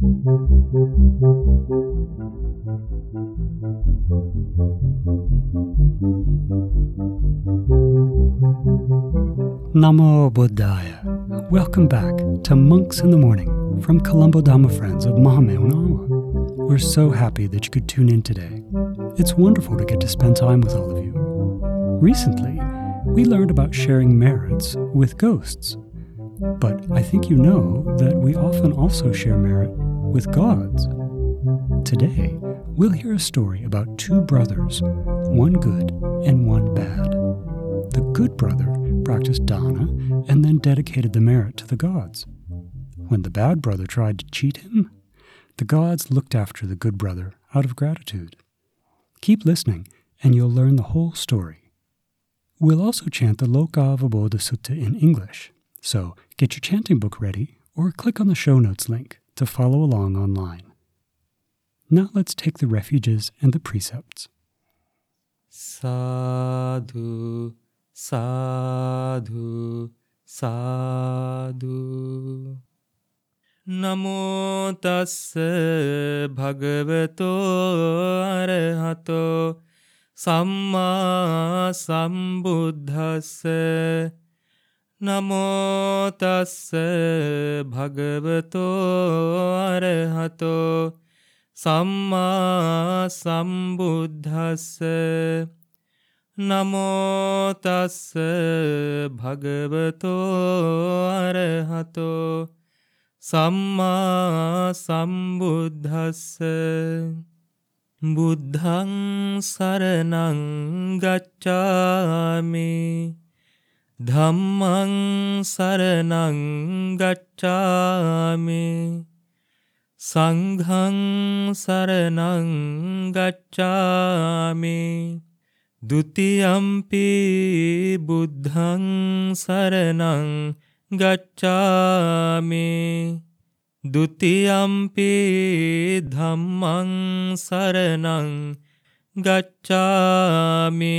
Namo Buddhaya. Welcome back to Monks in the Morning from Colombo Dhamma Friends of Mahamevnawa. We're so happy that you could tune in today. It's wonderful to get to spend time with all of you. Recently, we learned about sharing merits with ghosts. But I think you know that we often also share merit with gods. Today, we'll hear a story about two brothers, one good and one bad. The good brother practiced dana and then dedicated the merit to the gods. When the bad brother tried to cheat him, the gods looked after the good brother out of gratitude. Keep listening, and you'll learn the whole story. We'll also chant the Loka Avabodha Sutta in English, so get your chanting book ready or click on the show notes link to follow along online. Now let's take the refuges and the precepts. Sadhu සාධු සාධු නමෝතස්ස භගවතෝ අරහතෝ සම්මා සම්බුද්ධස්ස නමෝතස්ස භගවතෝ අරහතෝ සම්මා සම්බුද්ධස්ස නමෝතස්ස භගවතෝ අරහතෝ සම්මා සම්බුද්ධස්ස බුද්ධං සරණං ගච්ඡාමි. ධම්මං සරණං ගච්ඡාමි සංඝං සරණං ගච්ඡාමි ဒ ුතියම්පි බුද්ධං සරණං ගච්ඡාමි ဒ ුතියම්පි ධම්මං සරණං ගච්ඡාමි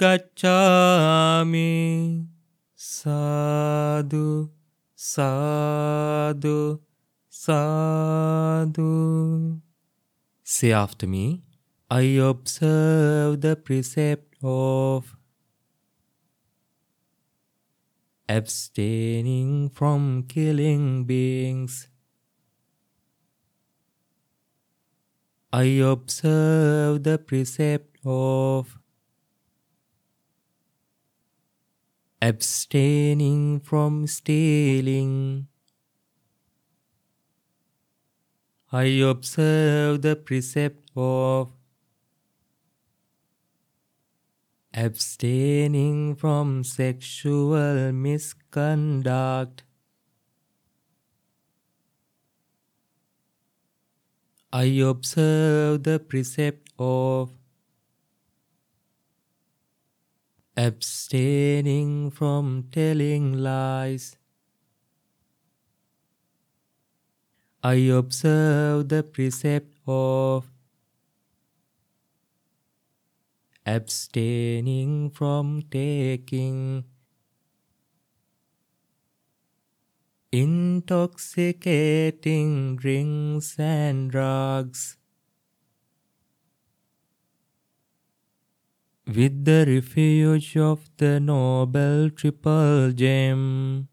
गच्छामि साधु साधु साधु Say after me, I observe the precept of abstaining from killing beings. I observe the precept of abstaining from stealing. I observe the precept of abstaining from sexual misconduct. I observe the precept of abstaining from telling lies. I observe the precept of abstaining from taking intoxicating drinks and drugs. With the refuge of the Noble Triple Gem,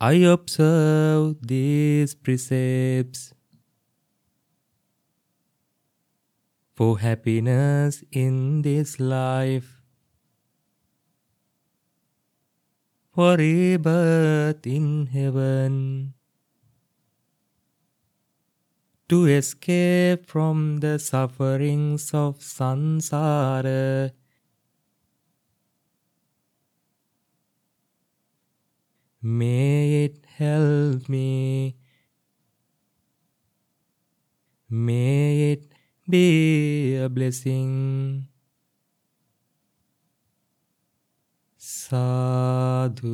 I observe these precepts. for happiness in this life, for rebirth in heaven, to escape from the sufferings of samsara. May it help me. May it be a blessing. Sadhu,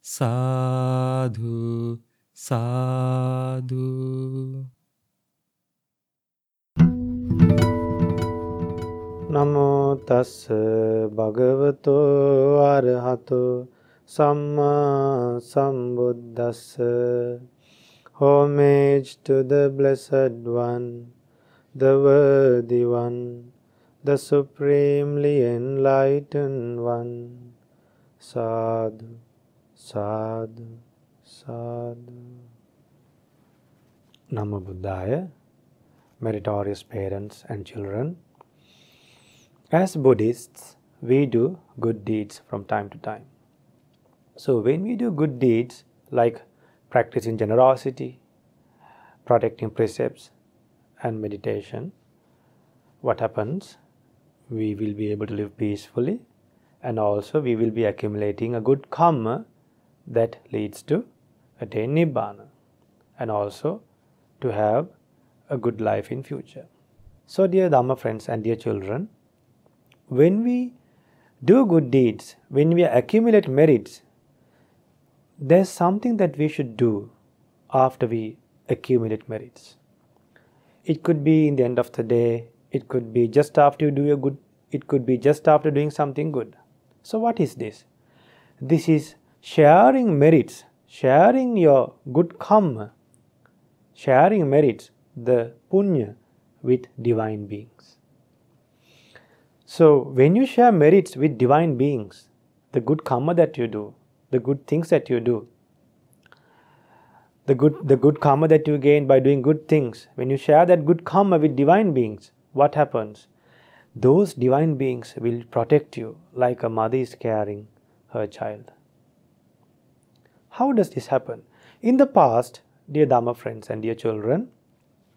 sadhu, sadhu. නමෝ තස්ස භගවතෝ අරහතෝ සම්මා සම්බුද්දස්ස Homage to the Blessed One, the Worthy One, the Supremely Enlightened One. Sadhu, sadhu, sadhu. Namo Buddhaya, meritorious parents and children. As Buddhists, we do good deeds from time to time. So, when we do good deeds like practicing generosity, protecting precepts, and meditation, what happens? We will be able to live peacefully, and also we will be accumulating a good karma that leads to attain nibbana, and also to have a good life in future. So, dear Dhamma friends and dear children, when we do good deeds, when we accumulate merits, there's something that we should do after we accumulate merits. It could be in the end of the day, it could be just after you do a good, it could be just after doing something good. So, what is this? This is sharing merits, sharing your good karma, sharing merits, the punya with divine beings. So, when you share merits with divine beings, the good karma that you do, the good things that you do, the good, the good karma that you gain by doing good things, when you share that good karma with divine beings, what happens? Those divine beings will protect you like a mother is caring her child. How does this happen? In the past, dear Dharma friends and dear children,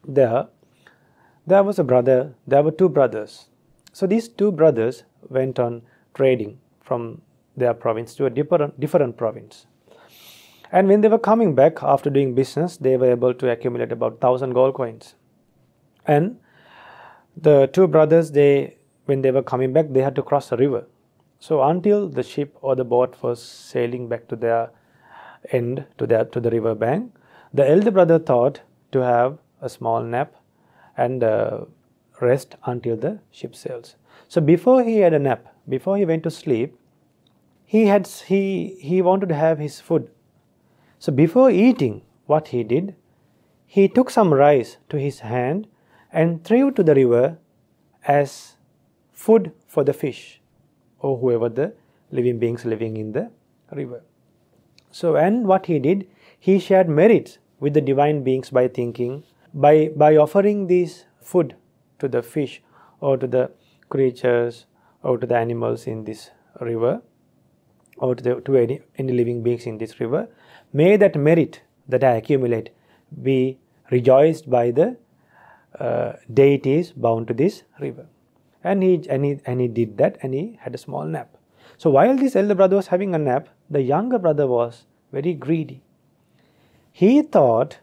there, there was a brother, there were two brothers. So these two brothers went on trading from their province to a different, different province. And when they were coming back after doing business, they were able to accumulate about thousand gold coins. And the two brothers, they when they were coming back, they had to cross a river. So until the ship or the boat was sailing back to their end to their to the river bank, the elder brother thought to have a small nap and uh, rest until the ship sails. So before he had a nap, before he went to sleep, he had he he wanted to have his food. So before eating, what he did, he took some rice to his hand and threw to the river as food for the fish or whoever the living beings living in the river. So and what he did, he shared merits with the divine beings by thinking by by offering this food to the fish or to the creatures or to the animals in this river or to, the, to any, any living beings in this river, may that merit that I accumulate be rejoiced by the uh, deities bound to this river. And he, and, he, and he did that and he had a small nap. So while this elder brother was having a nap, the younger brother was very greedy. He thought,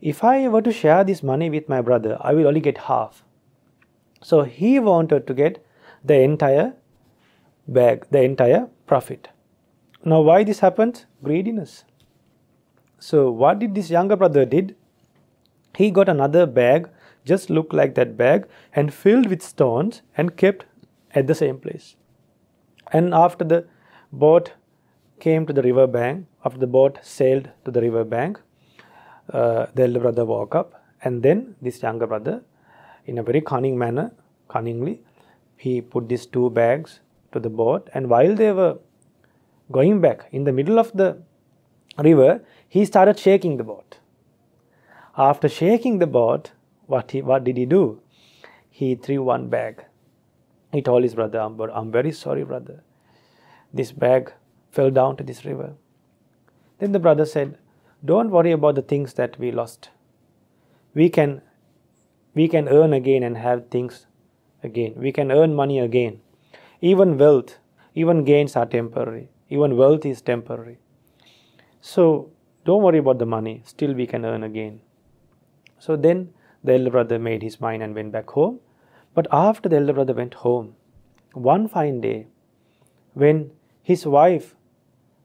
if I were to share this money with my brother, I will only get half. So he wanted to get the entire bag, the entire profit. Now, why this happened? Greediness. So, what did this younger brother did? He got another bag, just looked like that bag, and filled with stones and kept at the same place. And after the boat came to the river bank, after the boat sailed to the river bank, uh, the elder brother woke up, and then this younger brother in a very cunning manner, cunningly, he put these two bags to the boat. And while they were going back in the middle of the river, he started shaking the boat. After shaking the boat, what, he, what did he do? He threw one bag. He told his brother, I'm, I'm very sorry, brother. This bag fell down to this river. Then the brother said, Don't worry about the things that we lost. We can we can earn again and have things again. We can earn money again. Even wealth, even gains are temporary. Even wealth is temporary. So Don't worry about the money, still we can earn again. So then the elder brother made his mind and went back home. But after the elder brother went home, one fine day, when his wife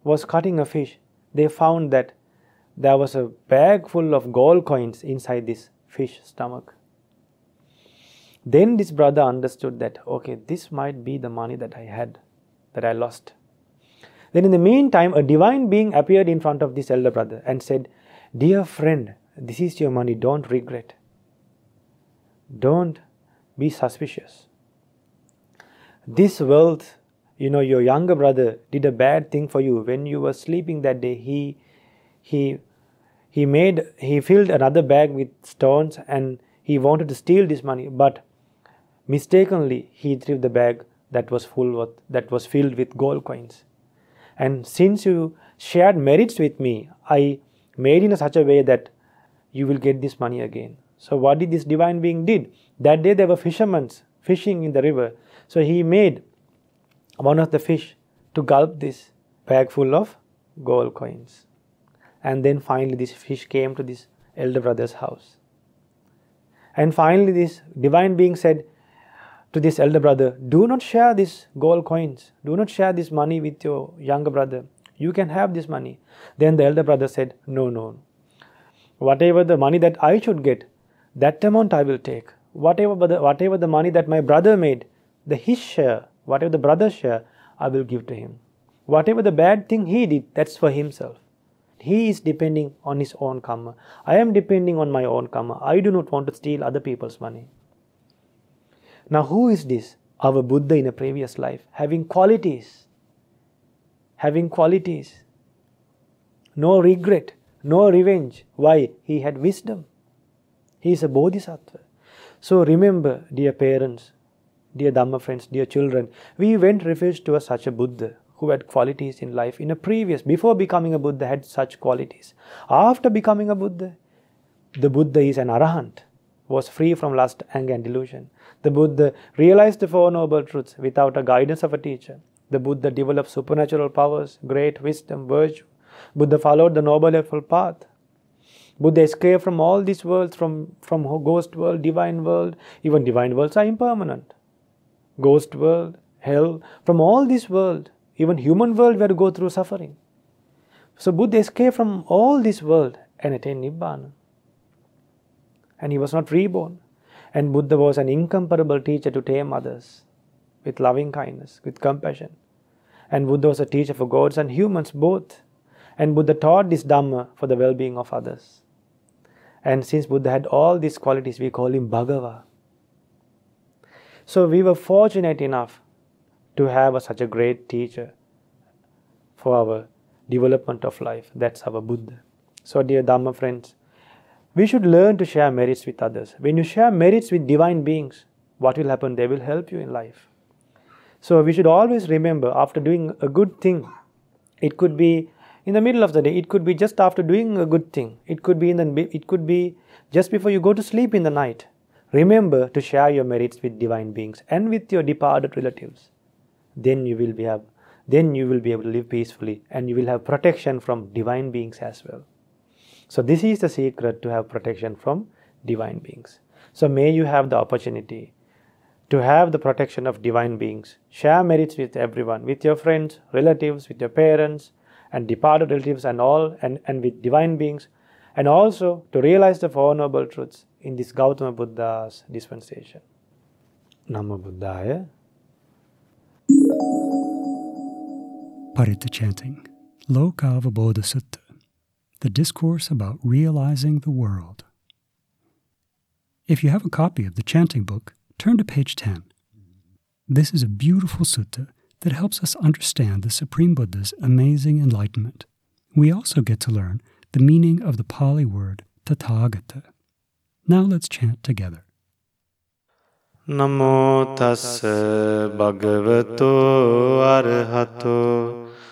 was cutting a fish, they found that there was a bag full of gold coins inside this fish stomach. Then this brother understood that, okay, this might be the money that I had, that I lost. Then, in the meantime, a divine being appeared in front of this elder brother and said, Dear friend, this is your money, don't regret. Don't be suspicious. This wealth, you know, your younger brother did a bad thing for you. When you were sleeping that day, he he he made he filled another bag with stones and he wanted to steal this money, but mistakenly he threw the bag that was full with that was filled with gold coins. And since you shared merits with me, I made in such a way that you will get this money again. So what did this divine being did? That day there were fishermen fishing in the river. So he made one of the fish to gulp this bag full of gold coins. And then finally this fish came to this elder brother's house. And finally this divine being said to this elder brother, Do not share these gold coins. Do not share this money with your younger brother. You can have this money. Then the elder brother said, No, no. Whatever the money that I should get, that amount I will take. Whatever the, whatever the money that my brother made, the his share, whatever the brother's share, I will give to him. Whatever the bad thing he did, that's for himself. He is depending on his own karma. I am depending on my own karma. I do not want to steal other people's money. Now, who is this? Our Buddha in a previous life, having qualities. Having qualities. No regret, no revenge. Why? He had wisdom. He is a bodhisattva. So remember, dear parents, dear Dhamma friends, dear children, we went refuge to a, such a Buddha who had qualities in life in a previous, before becoming a Buddha, had such qualities. After becoming a Buddha, the Buddha is an Arahant, was free from lust, anger, and delusion. The Buddha realized the Four Noble Truths without a guidance of a teacher. The Buddha developed supernatural powers, great wisdom, virtue. Buddha followed the Noble Eightfold Path. Buddha escaped from all these worlds, from, from ghost world, divine world. Even divine worlds are impermanent. Ghost world, hell, from all this world, even human world, we have to go through suffering. So Buddha escaped from all this world and attained Nibbana. And he was not reborn. And Buddha was an incomparable teacher to tame others with loving kindness, with compassion. And Buddha was a teacher for gods and humans both. And Buddha taught this Dhamma for the well being of others. And since Buddha had all these qualities, we call him Bhagava. So we were fortunate enough to have a, such a great teacher for our development of life. That's our Buddha. So, dear Dhamma friends, we should learn to share merits with others. When you share merits with divine beings, what will happen? They will help you in life. So, we should always remember after doing a good thing, it could be in the middle of the day, it could be just after doing a good thing, it could be in the it could be just before you go to sleep in the night. Remember to share your merits with divine beings and with your departed relatives then you will be have then you will be able to live peacefully and you will have protection from divine beings as well so this is the secret to have protection from divine beings. So may you have the opportunity to have the protection of divine beings. Share merits with everyone with your friends relatives with your parents and departed relatives and all and, and with divine beings. And also to realize the four noble truths in this Gautama Buddha's dispensation. Namo Buddhaya. Paritta chanting, Lokavabodha Sutta, the Discourse about Realizing the World. If you have a copy of the chanting book, turn to page 10. This is a beautiful sutta that helps us understand the Supreme Buddha's amazing enlightenment. We also get to learn the meaning of the Pali word Tathagata. Now let's chant together. Namo tassa bhagavato arahato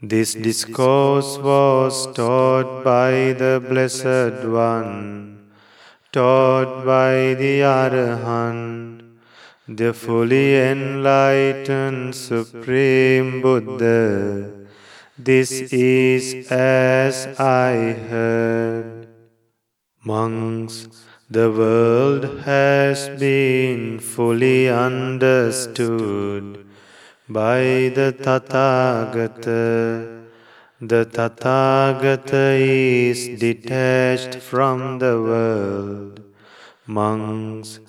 This discourse was taught by the Blessed One, taught by the Arahant, the fully enlightened Supreme Buddha this is as I heard. Monks, the world has been fully understood by the Tathagata. The Tathagata is detached from the world. Monks,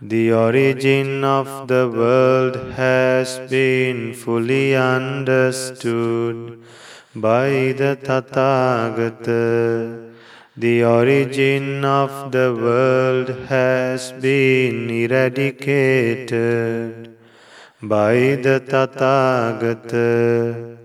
the origin of the world has been fully understood by the Tathagata. The origin of the world has been eradicated by the Tathagata.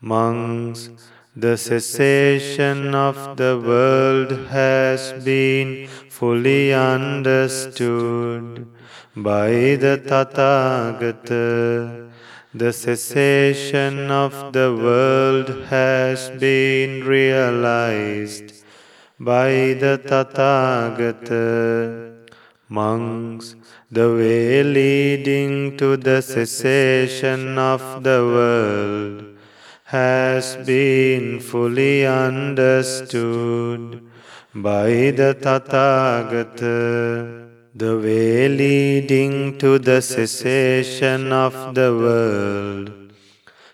Monks, the cessation of the world has been fully understood by the Tathagata. The cessation of the world has been realized by the Tathagata. Monks, the way leading to the cessation of the world has been fully understood by the Tathagata. The way leading to the cessation of the world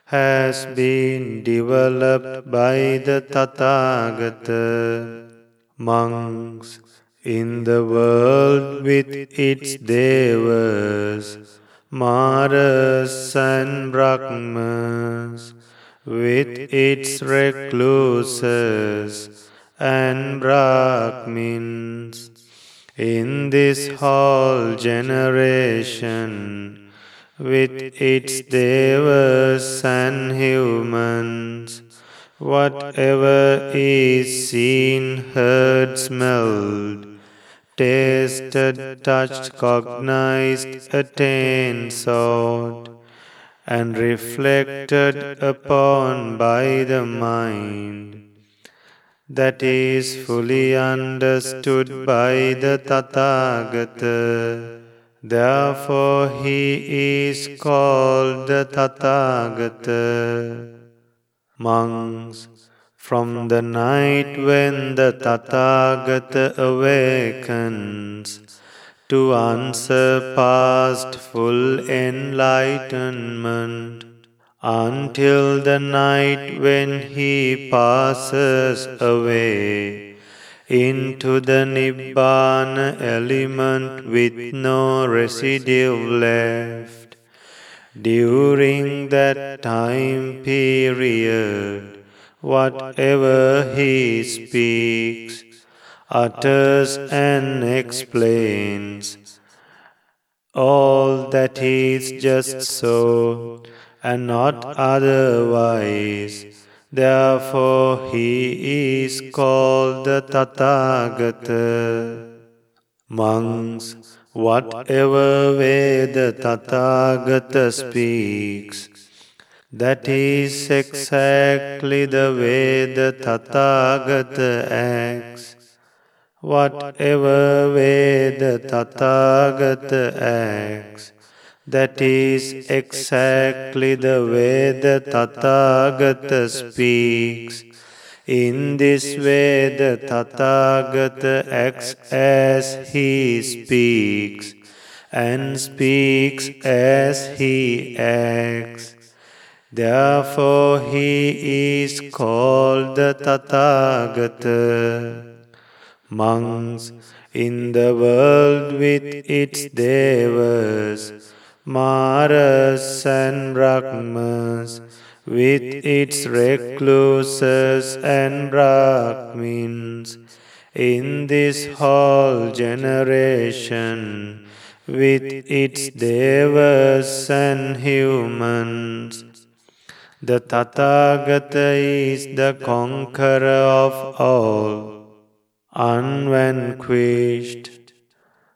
has been developed by the Tathagata. Monks in the world with its devas, Maras and Brahmas, with its recluses and Brahmins. In this whole generation with its devas and humans, whatever is seen, heard, smelled, tasted, touched, cognized, attained, sought, and reflected upon by the mind that is fully understood by the Tathagata. Therefore, he is called the Tathagata. Monks, from the night when the Tathagata awakens to unsurpassed full enlightenment, until the night when he passes away into the Nibbana element with no residue left. During that time period, whatever he speaks, utters, and explains, all that is just so and not otherwise. Therefore, he is called the Tathagata. Monks, whatever way the Tathagata speaks, that is exactly the way the Tathagata acts. Whatever way the Tathagata acts, that is exactly the way the Tathagata speaks. In this way, the Tathagata acts as he speaks and speaks as he acts. Therefore, he is called the Tathagata. Monks in the world with its devas Maras and Brahmas, with its recluses and Brahmins, in this whole generation, with its devas and humans. The Tathagata is the conqueror of all. unvanquished,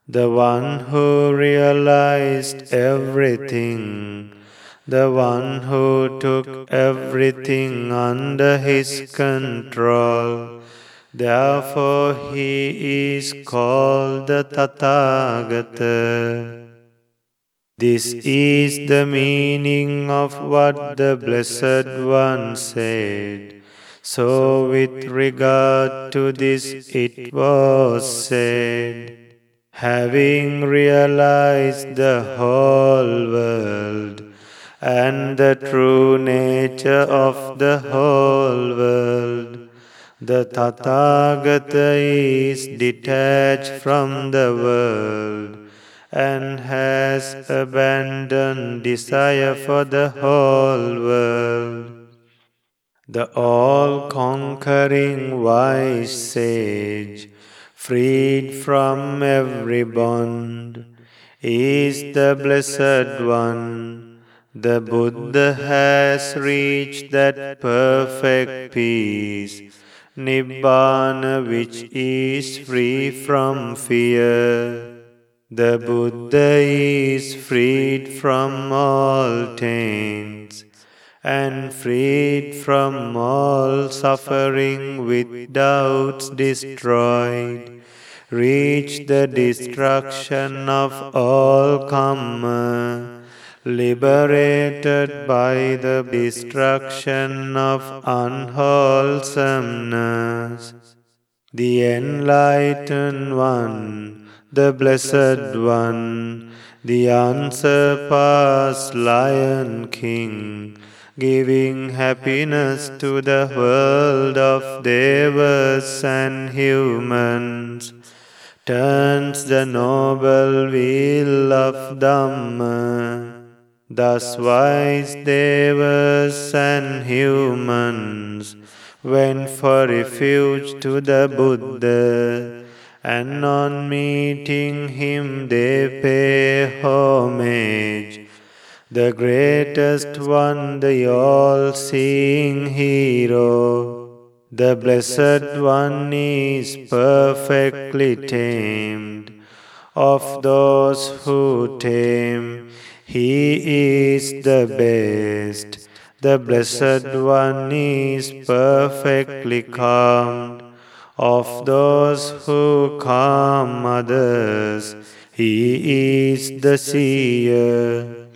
the one who realized everything, the one who took everything under his control. Therefore, he is called the Tathagata. This is the meaning of what the Blessed One said. So, with regard to this, it was said, having realized the whole world and the true nature of the whole world, the Tathagata is detached from the world and has abandoned desire for the whole world. The all conquering wise sage, freed from every bond, is the Blessed One. The Buddha has reached that perfect peace, Nibbana, which is free from fear. The Buddha is freed from all taints and freed from all suffering with doubts destroyed. Reach the destruction of all karma, liberated by the destruction of unwholesomeness. The enlightened one the Blessed One, the unsurpassed Lion King, giving happiness to the world of devas and humans, turns the noble wheel of Dhamma. Thus wise devas and humans went for refuge to the Buddha and on meeting him they pay homage. The greatest one, the all seeing hero, the blessed one is perfectly tamed. Of those who tame, he is the best. The blessed one is perfectly calmed of those who calm others. He is the seer.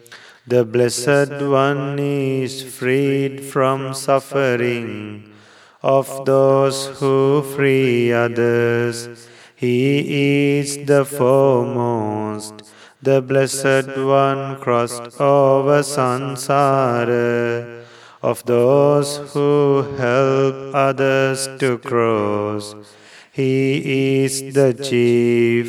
The Blessed One is freed from suffering. Of those who free others, He is the foremost. The Blessed One crossed over samsara of those who help others to cross. He is the chief.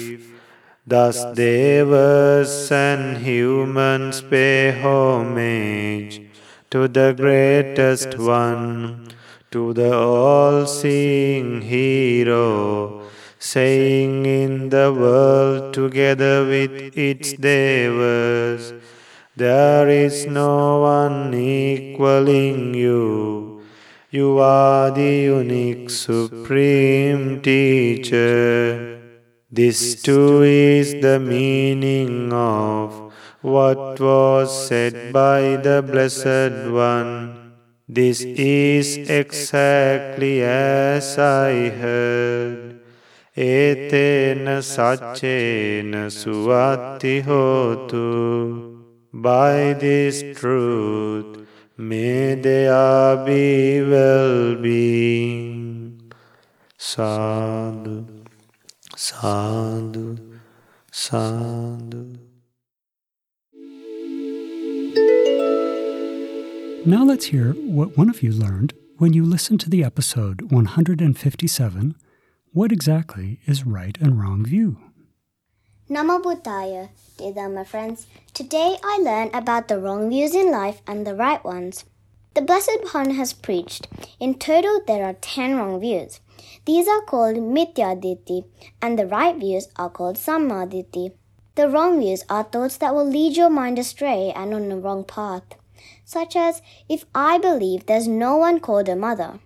Thus devas and humans pay homage to the greatest one, to the all-seeing hero, saying in the world together with its devas, there is no one equaling you. You are the unique supreme teacher. This too is the meaning of what was said by the Blessed One. This is exactly as I heard. Etena sachena suvatthi hotu. By this truth, may there be well being. Sadhu, sadhu, sadhu. Now let's hear what one of you learned when you listened to the episode 157 What exactly is right and wrong view? Namo Buddhaya, dear Dharma friends. Today I learn about the wrong views in life and the right ones. The Blessed One has preached. In total, there are ten wrong views. These are called Ditthi, and the right views are called Sammaditthi. The wrong views are thoughts that will lead your mind astray and on the wrong path, such as if I believe there's no one called a mother.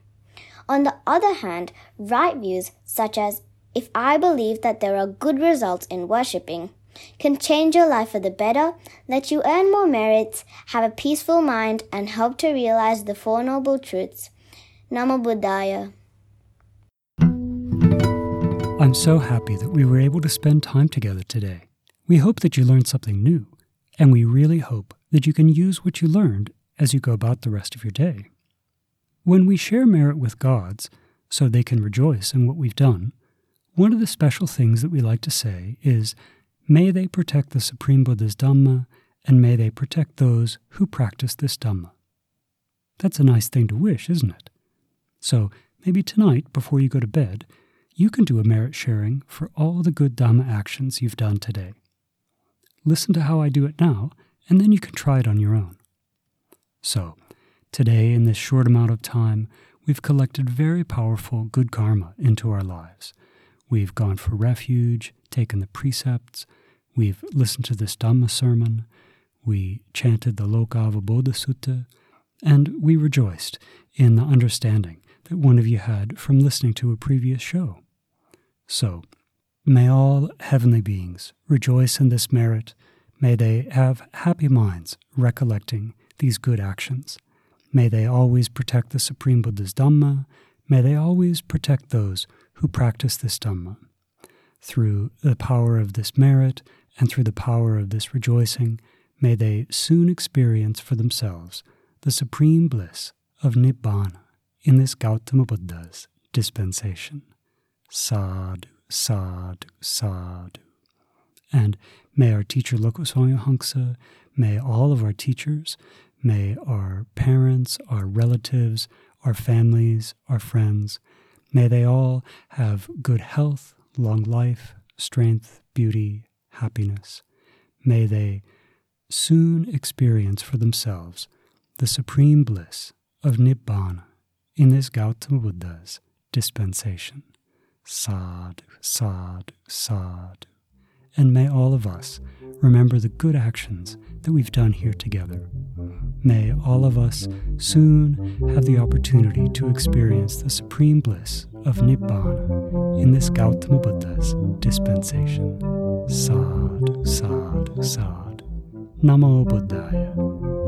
On the other hand, right views, such as if I believe that there are good results in worshipping, can change your life for the better, let you earn more merits, have a peaceful mind, and help to realize the Four Noble Truths. Namo Buddhaya. I'm so happy that we were able to spend time together today. We hope that you learned something new, and we really hope that you can use what you learned as you go about the rest of your day. When we share merit with gods so they can rejoice in what we've done, one of the special things that we like to say is, May they protect the Supreme Buddha's Dhamma, and may they protect those who practice this Dhamma. That's a nice thing to wish, isn't it? So maybe tonight, before you go to bed, you can do a merit sharing for all the good Dhamma actions you've done today. Listen to how I do it now, and then you can try it on your own. So, today, in this short amount of time, we've collected very powerful good karma into our lives. We've gone for refuge, taken the precepts, we've listened to this Dhamma sermon, we chanted the Lokavabodha Sutta, and we rejoiced in the understanding that one of you had from listening to a previous show. So, may all heavenly beings rejoice in this merit. May they have happy minds recollecting these good actions. May they always protect the Supreme Buddha's Dhamma. May they always protect those who practice this Dhamma. Through the power of this merit and through the power of this rejoicing, may they soon experience for themselves the supreme bliss of Nibbana in this Gautama Buddha's dispensation. Sadhu, sadhu, sadhu. And may our teacher Lokaswami may all of our teachers, may our parents, our relatives, our families, our friends, may they all have good health, long life, strength, beauty, happiness. May they soon experience for themselves the supreme bliss of Nibbana in this Gautama Buddha's dispensation. Sadhu, sadhu, sadhu. And may all of us remember the good actions that we've done here together. May all of us soon have the opportunity to experience the supreme bliss of Nibbana in this Gautama Buddha's dispensation. Sad, sad, sad. Namo Buddhaya.